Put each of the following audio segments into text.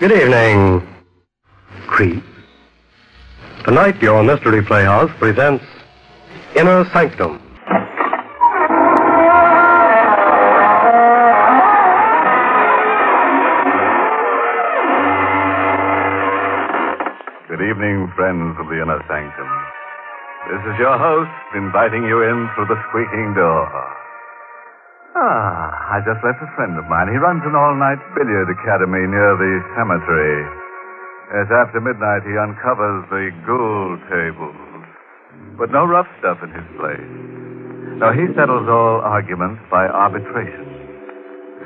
Good evening, Creep. Tonight, your Mystery Playhouse presents Inner Sanctum. Good evening, friends of the Inner Sanctum. This is your host inviting you in through the squeaking door. Ah, I just left a friend of mine. He runs an all-night billiard academy near the cemetery. Yes, after midnight he uncovers the ghoul tables. But no rough stuff in his place. Now, he settles all arguments by arbitration.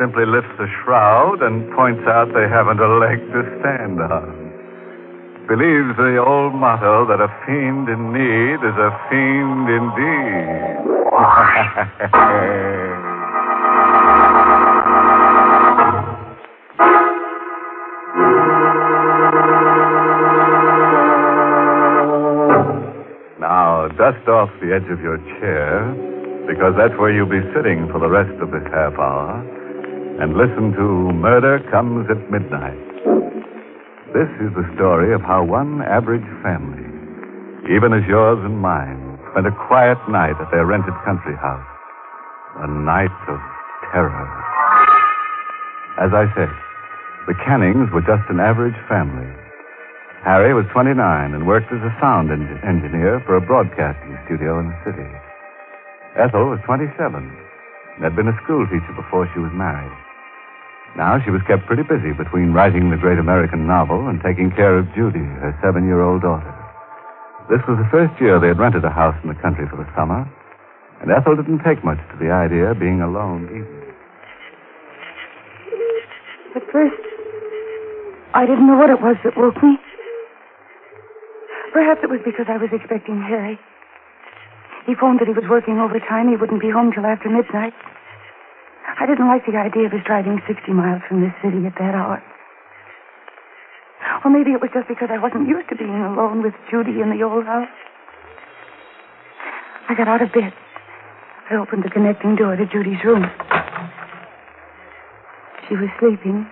Simply lifts a shroud and points out they haven't a leg to stand on believes the old motto that a fiend in need is a fiend indeed. dust off the edge of your chair, because that's where you'll be sitting for the rest of this half hour, and listen to Murder Comes at Midnight. This is the story of how one average family, even as yours and mine, spent a quiet night at their rented country house. A night of terror. As I said, the Cannings were just an average family. Harry was 29 and worked as a sound en- engineer for a broadcasting studio in the city. Ethel was 27 and had been a school teacher before she was married. Now she was kept pretty busy between writing the great American novel and taking care of Judy, her seven year old daughter. This was the first year they had rented a house in the country for the summer, and Ethel didn't take much to the idea of being alone either. At first, I didn't know what it was that woke me. Perhaps it was because I was expecting Harry. He phoned that he was working overtime. He wouldn't be home till after midnight. I didn't like the idea of his driving 60 miles from this city at that hour. Or maybe it was just because I wasn't used to being alone with Judy in the old house. I got out of bed. I opened the connecting door to Judy's room. She was sleeping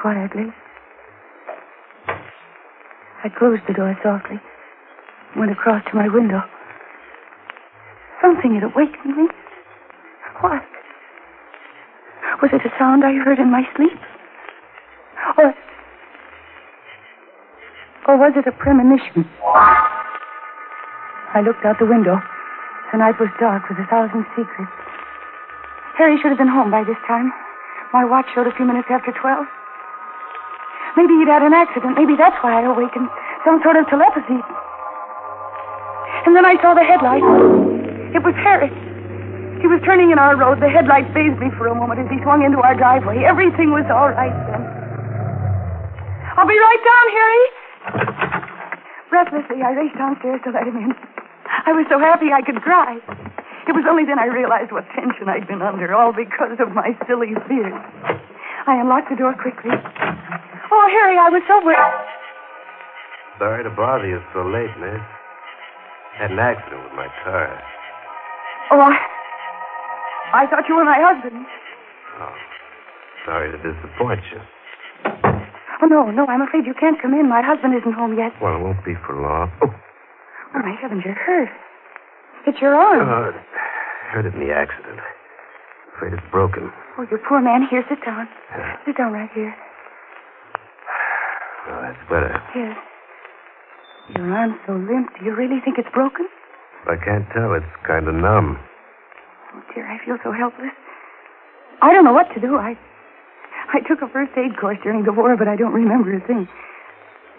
quietly. I closed the door softly, went across to my window. Something had awakened me. What? Was it a sound I heard in my sleep? Or. Or was it a premonition? I looked out the window. The night was dark with a thousand secrets. Harry should have been home by this time. My watch showed a few minutes after twelve. Maybe he'd had an accident. Maybe that's why I awakened. Some sort of telepathy. And then I saw the headlight. It was Harry. He was turning in our road. The headlight phased me for a moment as he swung into our driveway. Everything was all right then. I'll be right down, Harry. Breathlessly, I raced downstairs to let him in. I was so happy I could cry. It was only then I realized what tension I'd been under, all because of my silly fears. I unlocked the door quickly. Oh, Harry, I was so worried. Sorry to bother you so late, miss. Had an accident with my car. Oh, I. I thought you were my husband. Oh, sorry to disappoint you. Oh, no, no, I'm afraid you can't come in. My husband isn't home yet. Well, it won't be for long. Oh, Oh, my heavens, you're hurt. It's your arm. uh, it in the accident. Afraid it's broken. Oh, you poor man. Here, sit down. Yeah. Sit down right here. Well, that's better. Yes. Your arm's so limp. Do you really think it's broken? I can't tell. It's kind of numb. Oh, dear, I feel so helpless. I don't know what to do. I I took a first aid course during the war, but I don't remember a thing.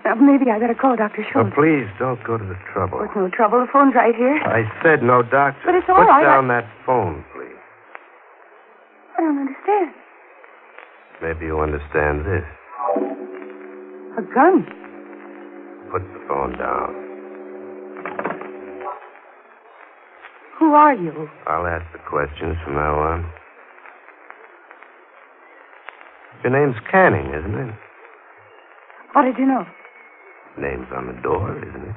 Uh, maybe I better call Dr. Schultz. Oh, please don't go to the trouble. Oh, it's no trouble. The phone's right here. I said no doctor. But it's all Put right. down that phone, please. I don't understand. Maybe you understand this. A gun. Put the phone down. Who are you? I'll ask the questions from now on. Your name's Canning, isn't it? How did you know? Name's on the door, isn't it?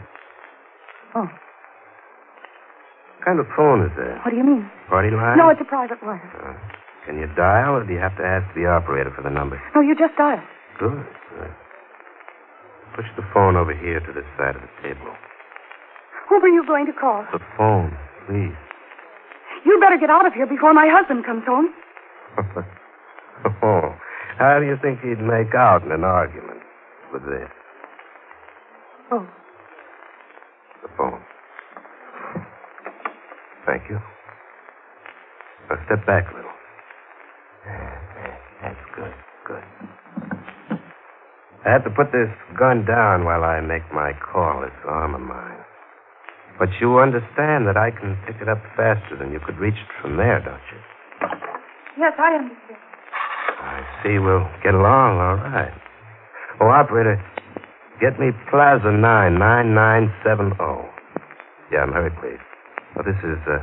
Oh, What kind of phone is that? what do you mean? Party line? No, it's a private wire. Uh, can you dial, or do you have to ask the operator for the number? No, you just dial. Good, good. Push the phone over here to this side of the table. Whom are you going to call? The phone, please. You'd better get out of here before my husband comes home. oh, how do you think he'd make out in an argument with this? Oh. The phone. Thank you. Now step back a little. That's good, good. I have to put this gun down while I make my call. This arm of mine. But you understand that I can pick it up faster than you could reach it from there, don't you? Yes, I understand. I see we'll get along all right. Oh, operator, get me Plaza 99970. Yeah, I'm hurry, please. Oh, this is uh,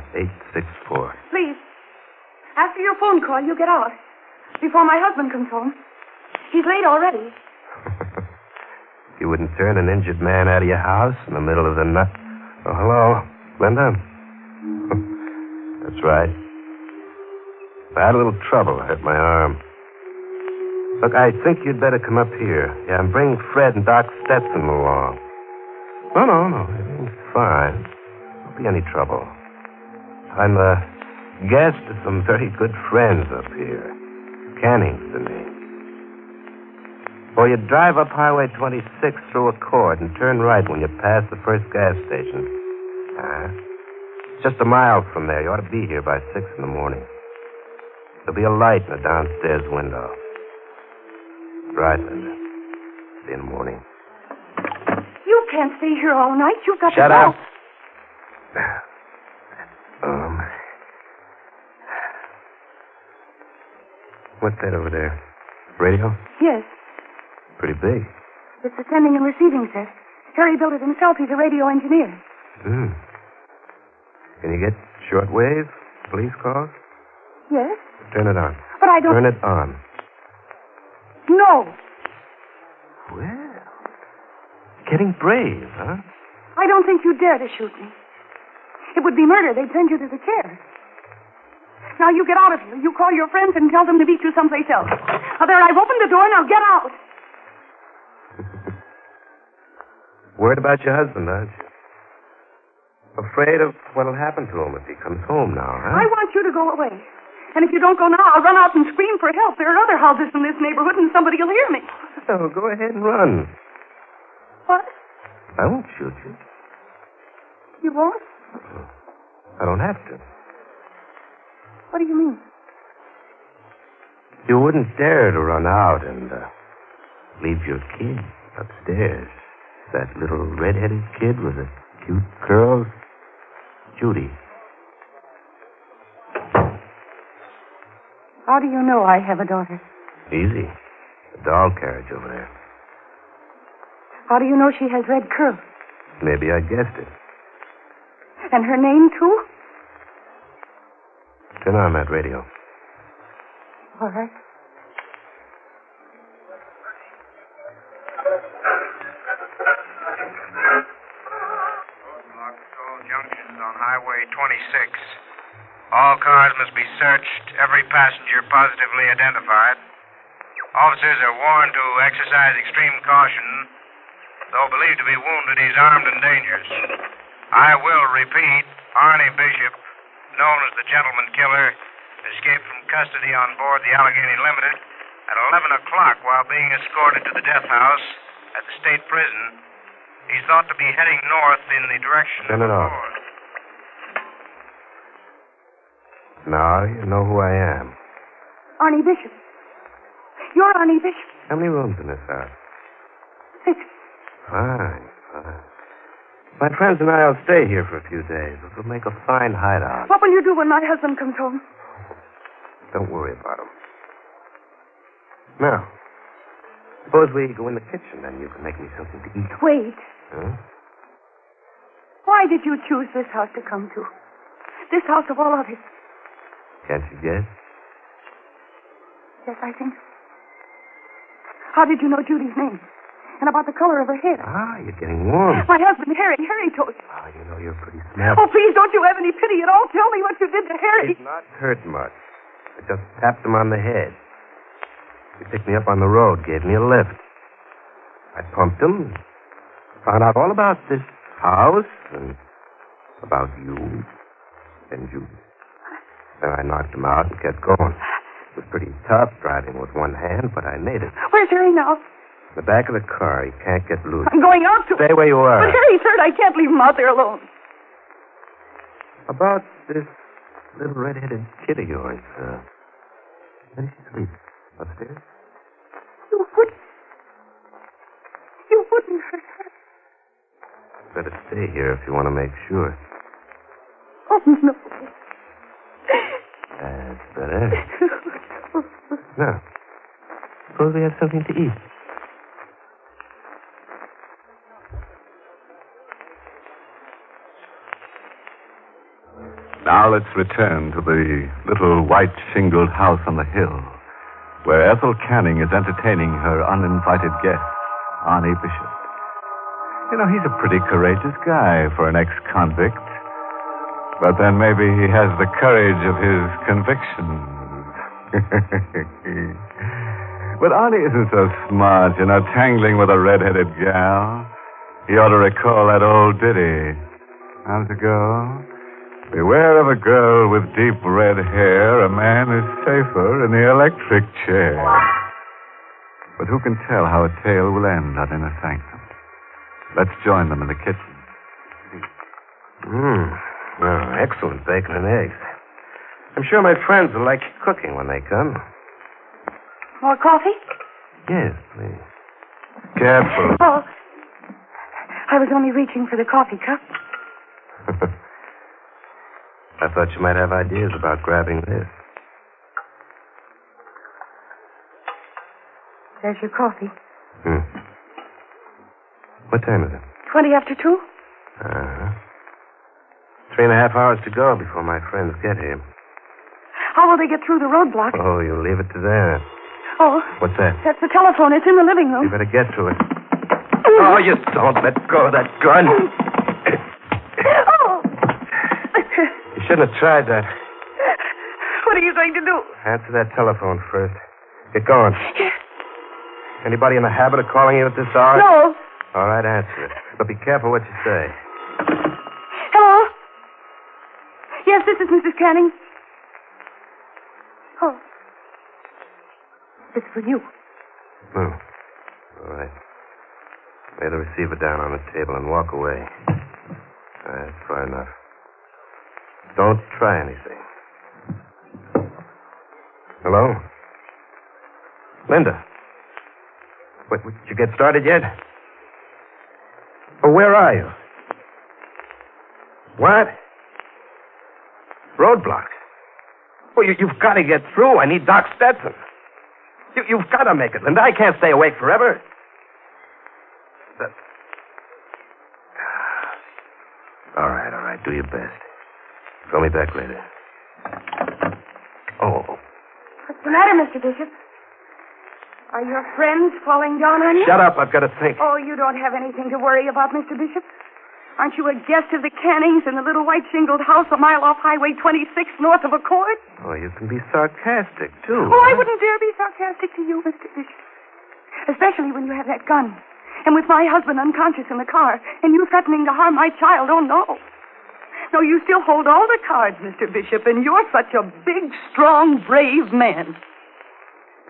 864. Please. After your phone call, you get out. Before my husband comes home. He's late already. You wouldn't turn an injured man out of your house in the middle of the night. Oh, hello, Linda. That's right. I had a little trouble. I hurt my arm. Look, I think you'd better come up here. Yeah, and bring Fred and Doc Stetson along. No, no, no. Everything's fine. Won't be any trouble. I'm a guest of some very good friends up here. Canning's the name. Or you drive up Highway 26 through a Accord and turn right when you pass the first gas station. Uh, just a mile from there. You ought to be here by 6 in the morning. There'll be a light in the downstairs window. Right, Linda. See in the morning. You can't stay here all night. You've got Shut to up. go. Um. What's that over there? Radio? Yes. Pretty big. It's a sending and receiving set. Harry built it himself. He's a radio engineer. Hmm. Can you get shortwave police calls? Yes? Turn it on. But I don't. Turn it on. No. Well, getting brave, huh? I don't think you dare to shoot me. It would be murder. They'd send you to the chair. Now you get out of here. You call your friends and tell them to meet you someplace else. Now there, I've opened the door. Now get out. Worried about your husband, aren't you? Afraid of what'll happen to him if he comes home now, huh? I want you to go away. And if you don't go now, I'll run out and scream for help. There are other houses in this neighborhood, and somebody will hear me. Oh, go ahead and run. What? I won't shoot you. You won't? I don't have to. What do you mean? You wouldn't dare to run out and uh, leave your kid upstairs. That little red-headed kid with the cute curls. Judy. How do you know I have a daughter? Easy. The doll carriage over there. How do you know she has red curls? Maybe I guessed it. And her name, too? Turn on that radio. All right. 26. All cars must be searched, every passenger positively identified. Officers are warned to exercise extreme caution. Though believed to be wounded, he's armed and dangerous. I will repeat Arnie Bishop, known as the gentleman killer, escaped from custody on board the Allegheny Limited at 11 o'clock while being escorted to the death house at the state prison. He's thought to be heading north in the direction Turn it of off. Ford. Now you know who I am. Arnie Bishop. You're Arnie Bishop. How many rooms in this house? Six. Fine, fine. My friends and I will stay here for a few days. It'll make a fine hideout. What will you do when my husband comes home? Don't worry about him. Now, suppose we go in the kitchen, and you can make me something to eat. Wait. Huh? Why did you choose this house to come to? This house of all others. Can't you guess? Yes, I think. so. How did you know Judy's name? And about the color of her hair? Ah, you're getting warm. My husband, Harry. Harry told you. Ah, you know you're pretty smart. Oh, please, don't you have any pity at all? Tell me what you did to Harry. He's not hurt much. I just tapped him on the head. He picked me up on the road, gave me a lift. I pumped him, found out all about this house and about you and you. Then I knocked him out and kept going. It was pretty tough driving with one hand, but I made it. Where's Harry now? In the back of the car, he can't get loose. I'm going out to. Stay where you are. But Harry's hurt. I can't leave him out there alone. About this little red-headed kid of yours, uh, where does she sleep? Upstairs? You wouldn't. You wouldn't hurt her. Better stay here if you want to make sure. Oh, no. That's better. Now, suppose we have something to eat. Now let's return to the little white shingled house on the hill where Ethel Canning is entertaining her uninvited guest, Arnie Bishop. You know, he's a pretty courageous guy for an ex convict. But then maybe he has the courage of his convictions. but Arnie isn't so smart, you know, tangling with a red-headed gal. He ought to recall that old ditty. How's it go? Beware of a girl with deep red hair. A man is safer in the electric chair. But who can tell how a tale will end on Inner Sanctum? Let's join them in the kitchen. Mmm. Oh, excellent bacon and eggs. I'm sure my friends will like cooking when they come. More coffee? Yes, please. Careful. Oh. I was only reaching for the coffee cup. I thought you might have ideas about grabbing this. There's your coffee. Hmm. What time is it? Twenty after two? Uh-huh. Three and a half hours to go before my friends get here. How will they get through the roadblock? Oh, you'll leave it to them. Oh, What's that? that's the telephone. It's in the living room. You better get to it. Oh, you don't let go of that gun. Oh! You shouldn't have tried that. what are you going to do? Answer that telephone first. Get going. Anybody in the habit of calling you at this hour? No. All right, answer it. But be careful what you say. Hello? Yes, this is Mrs. Canning. Oh. It's for you. Hmm. All right. Lay the receiver down on the table and walk away. That's far enough. Don't try anything. Hello? Linda? Wait, did you get started yet? Oh, where are you? What? Roadblock. Well, you, you've got to get through. I need Doc Stetson. You, you've got to make it, Linda. I can't stay awake forever. That- All right, all right. Do your best. Call me back later. Oh, What's the matter, Mr. Bishop? Are your friends falling down on you? shut up. I've got to think. Oh, you don't have anything to worry about, Mr. Bishop. Aren't you a guest of the Cannings in the little white shingled house a mile off Highway 26 north of Accord? Oh, you can be sarcastic, too. Oh, I wouldn't dare be sarcastic to you, Mr. Bishop. Especially when you have that gun. And with my husband unconscious in the car, and you threatening to harm my child. Oh, no. No, you still hold all the cards, Mr. Bishop, and you're such a big, strong, brave man.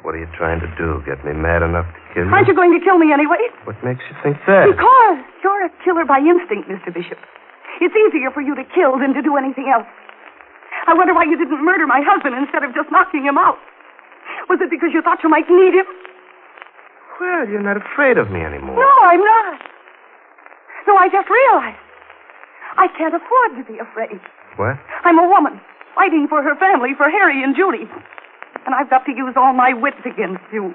What are you trying to do? Get me mad enough to kill you? Aren't you going to kill me anyway? What makes you think that? Because you're a killer by instinct, Mr. Bishop. It's easier for you to kill than to do anything else. I wonder why you didn't murder my husband instead of just knocking him out. Was it because you thought you might need him? Well, you're not afraid of me anymore. No, I'm not. No, I just realized. I can't afford to be afraid. What? I'm a woman, fighting for her family, for Harry and Judy. And I've got to use all my wits against you.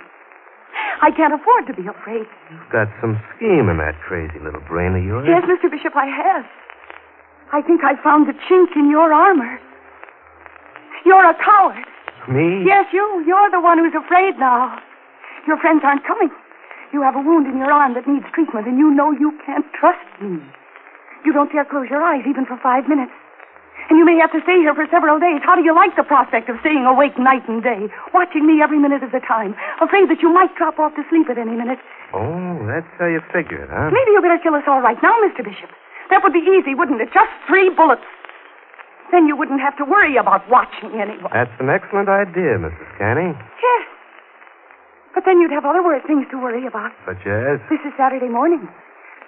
I can't afford to be afraid. You've got some scheme in that crazy little brain of yours. Yes, Mr. Bishop, I have. I think I found the chink in your armor. You're a coward. Me? Yes, you. You're the one who's afraid now. Your friends aren't coming. You have a wound in your arm that needs treatment, and you know you can't trust me. You don't dare close your eyes even for five minutes. And you may have to stay here for several days. How do you like the prospect of staying awake night and day, watching me every minute of the time, afraid that you might drop off to sleep at any minute? Oh, that's how you figure it, huh? Maybe you better kill us all right now, Mr. Bishop. That would be easy, wouldn't it? Just three bullets. Then you wouldn't have to worry about watching anyone. That's an excellent idea, Mrs. Canning. Yes. But then you'd have other worse things to worry about. Such as? This is Saturday morning.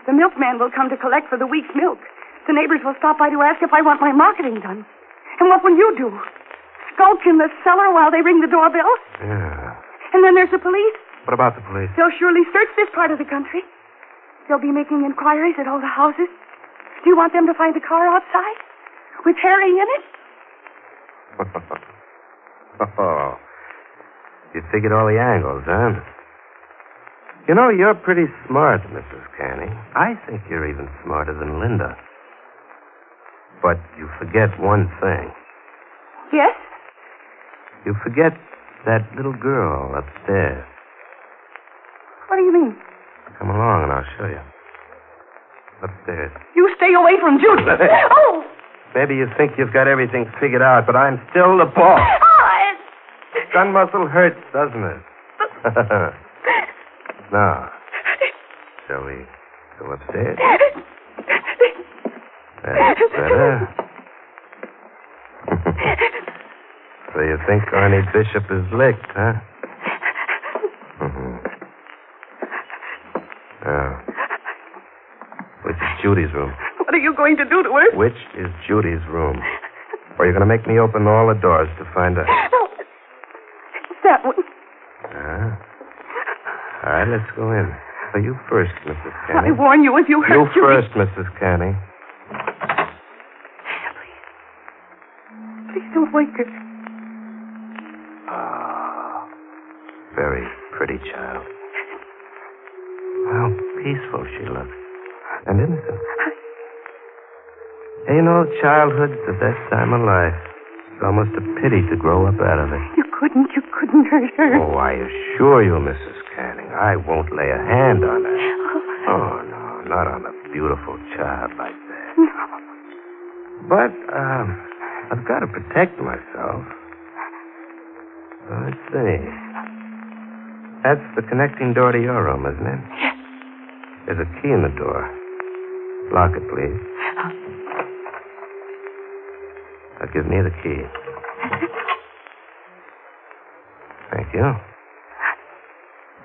The milkman will come to collect for the week's milk. The neighbors will stop by to ask if I want my marketing done. And what will you do? Skulk in the cellar while they ring the doorbell? Yeah. And then there's the police. What about the police? They'll surely search this part of the country. They'll be making inquiries at all the houses. Do you want them to find the car outside? With Harry in it? oh. You figured all the angles, huh? You know, you're pretty smart, Mrs. Canning. I think you're even smarter than Linda. But you forget one thing. Yes? You forget that little girl upstairs. What do you mean? Come along and I'll show you. Upstairs. You stay away from Judy. oh! Maybe you think you've got everything figured out, but I'm still the boss. Oh, Gun muscle hurts, doesn't it? now, shall we go upstairs? That's better. so you think Arnie Bishop is licked, huh? Mhm. Now, which is Judy's room? What are you going to do to her? Which is Judy's room? Or you're going to make me open all the doors to find out? No. It's that one. Huh? All right, let's go in. So you first, Mrs. I Canning. warn you, if you hurt You Judy- first, Mrs. Canning. Please don't wake her. Ah, very pretty child. How peaceful she looks. And innocent. You know, childhood's the best time of life. It's almost a pity to grow up out of it. You couldn't, you couldn't hurt her. Oh, I assure you, Mrs. Canning, I won't lay a hand on her. Oh, no, not on a beautiful child like that. But, um, I've got to protect myself. Let's see. That's the connecting door to your room, isn't it? Yes. There's a key in the door. Lock it, please. Oh. Now, give me the key. Thank you.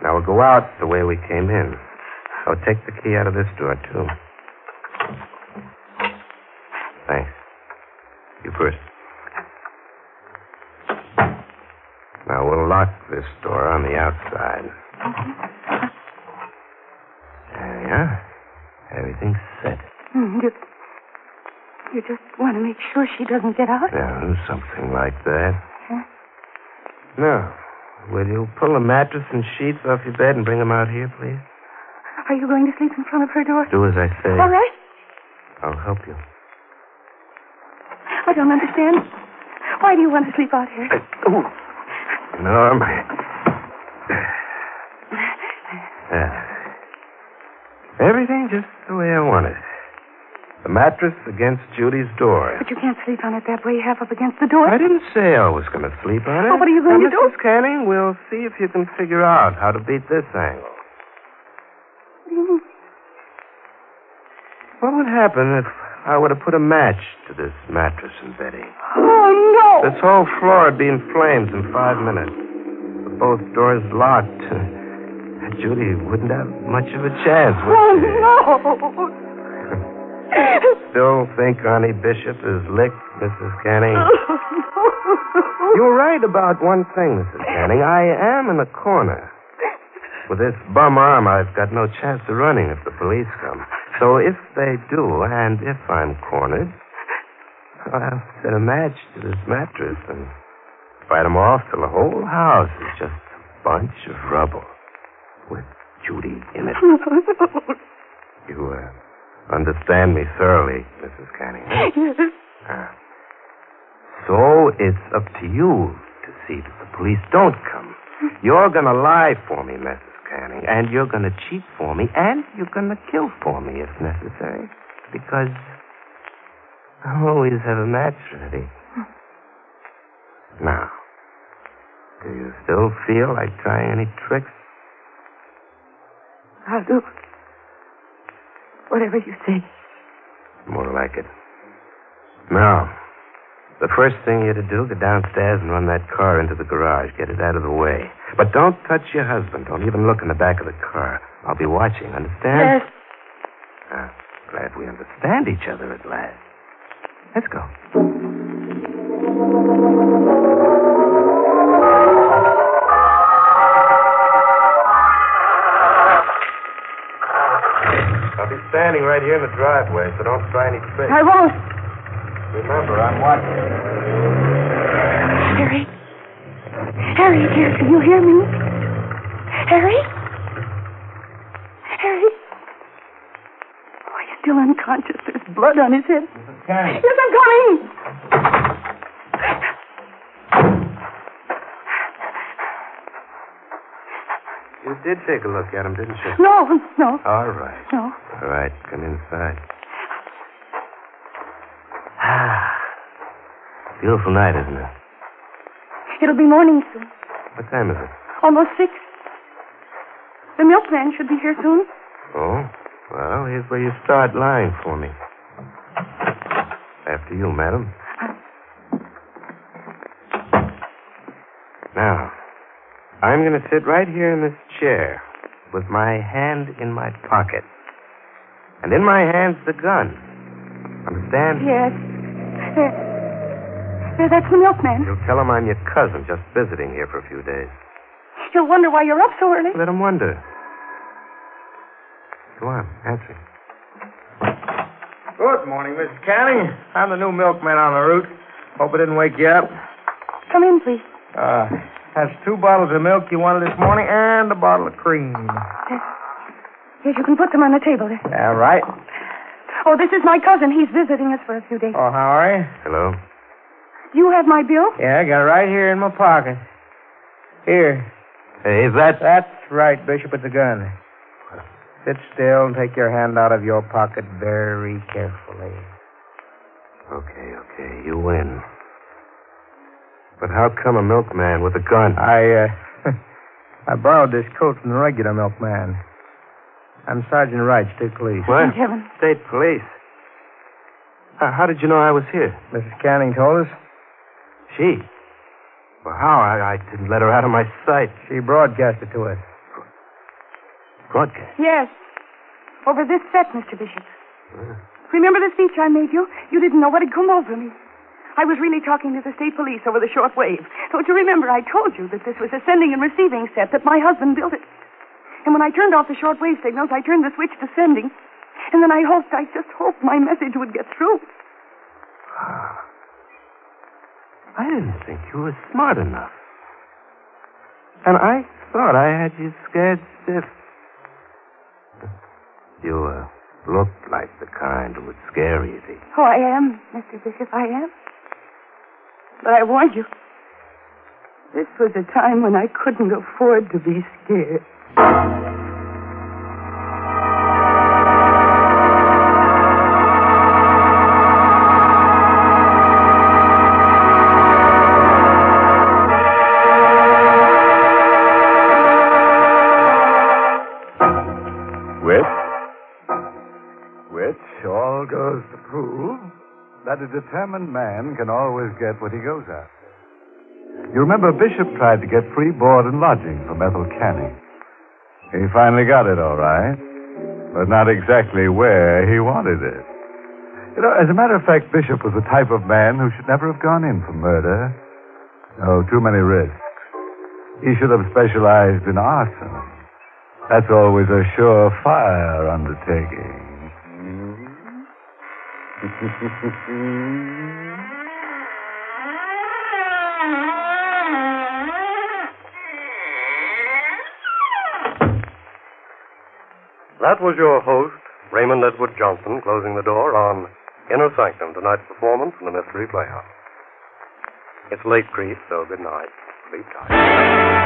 Now we'll go out the way we came in. I'll take the key out of this door, too. Thanks. You first. Now we'll lock this door on the outside. There you are. Everything's set. Hmm, You, you just want to make sure she doesn't get out? Yeah, something like that. Huh? Now, will you pull the mattress and sheets off your bed and bring them out here, please? Are you going to sleep in front of her door? Do as I say. All right. I'll help you. I don't understand. Why do you want to sleep out here? Uh, ooh. Norm. Yeah. Uh, everything just the way I want it. The mattress against Judy's door. But you can't sleep on it that way, half up against the door. I didn't say I was going to sleep on it. Well, what are you going now, to do? Mrs. Canning, we'll see if you can figure out how to beat this angle. What do you mean? What would happen if I would have put a match to this mattress and bedding? Oh, no. This whole floor would be in flames in five minutes. With both doors locked. Judy wouldn't have much of a chance, would Oh, she? no. Still think Arnie Bishop is licked, Mrs. Canning? Oh, You're right about one thing, Mrs. Canning. I am in a corner. With this bum arm, I've got no chance of running if the police come. So if they do, and if I'm cornered, I'll set a match to this mattress and fight 'em off till the whole house is just a bunch of rubble with Judy in it. You uh, understand me thoroughly, Mrs. Canning. huh? Ah. So it's up to you to see that the police don't come. You're going to lie for me, Mrs. And you're going to cheat for me, and you're going to kill for me if necessary. Because I'll always have a match ready. Hmm. Now, do you still feel like trying any tricks? I'll do whatever you say. More like it. Now, the first thing you're to do, go downstairs and run that car into the garage. Get it out of the way. But don't touch your husband. Don't even look in the back of the car. I'll be watching, understand? Yes. Ah, glad we understand each other at last. Let's go. I'll be standing right here in the driveway, so don't try any tricks. I won't. Remember, I'm watching. Harry. Harry, dear, can you hear me? Harry? Harry? Oh, he's still unconscious. There's blood on his head. Yes, I'm coming. You did take a look at him, didn't you? No, no, All right. no. All right, come inside. Ah, beautiful night, isn't it? It'll be morning soon. What time is it? Almost six. The milkman should be here soon. Oh, well, here's where you start lying for me. After you, madam. Now, I'm going to sit right here in this chair with my hand in my pocket. And in my hand's the gun. Understand? Yes. There. There, that's the milkman. You'll tell him I'm your cousin, just visiting here for a few days. He'll wonder why you're up so early. Let him wonder. Go on, answer. Good morning, Mrs. Canning. I'm the new milkman on the route. Hope I didn't wake you up. Come in, please. Uh, that's two bottles of milk you wanted this morning and a bottle of cream. Yes, you can put them on the table there. All right. Oh, this is my cousin. He's visiting us for a few days. Oh, how are you? Hello? You have my bill? Yeah, I got it right here in my pocket. Here. Hey, is that... That's right, Bishop. It's a gun. Sit still and take your hand out of your pocket very carefully. Okay, okay, you win. But how come a milkman with a gun? I, uh, I borrowed this coat from the regular milkman. I'm Sergeant Wright, State Police. What? Thank heaven. State police. How, how did you know I was here? Mrs. Canning told us. She. Well, how? I, I didn't let her out of my sight. She broadcast it to us. Broadcast. Yes. Over this set, Mr. Bishop. Remember the speech I made you? You didn't know what had come over me. I was really talking to the state police over the short wave. Don't you remember I told you that this was a sending and receiving set, that my husband built it? And when I turned off the short wave signals, I turned the switch to sending. And then I hoped, I just hoped my message would get through. Ah. I didn't think you were smart enough. And I thought I had you scared stiff. You uh, looked like the kind who would scare easy. Oh, I am, Mr. Bishop, I am. But I warned you. This was a time when I couldn't afford to be scared. A determined man can always get what he goes after. You remember Bishop tried to get free board and lodging from Ethel Canning. He finally got it, all right, but not exactly where he wanted it. You know, as a matter of fact, Bishop was the type of man who should never have gone in for murder. Oh, too many risks. He should have specialized in arson. That's always a surefire undertaking. That was your host, Raymond Edward Johnson, closing the door on Inner Sanctum, tonight's performance in the Mystery Playhouse. It's late, Creed, so good night. Sleep tight.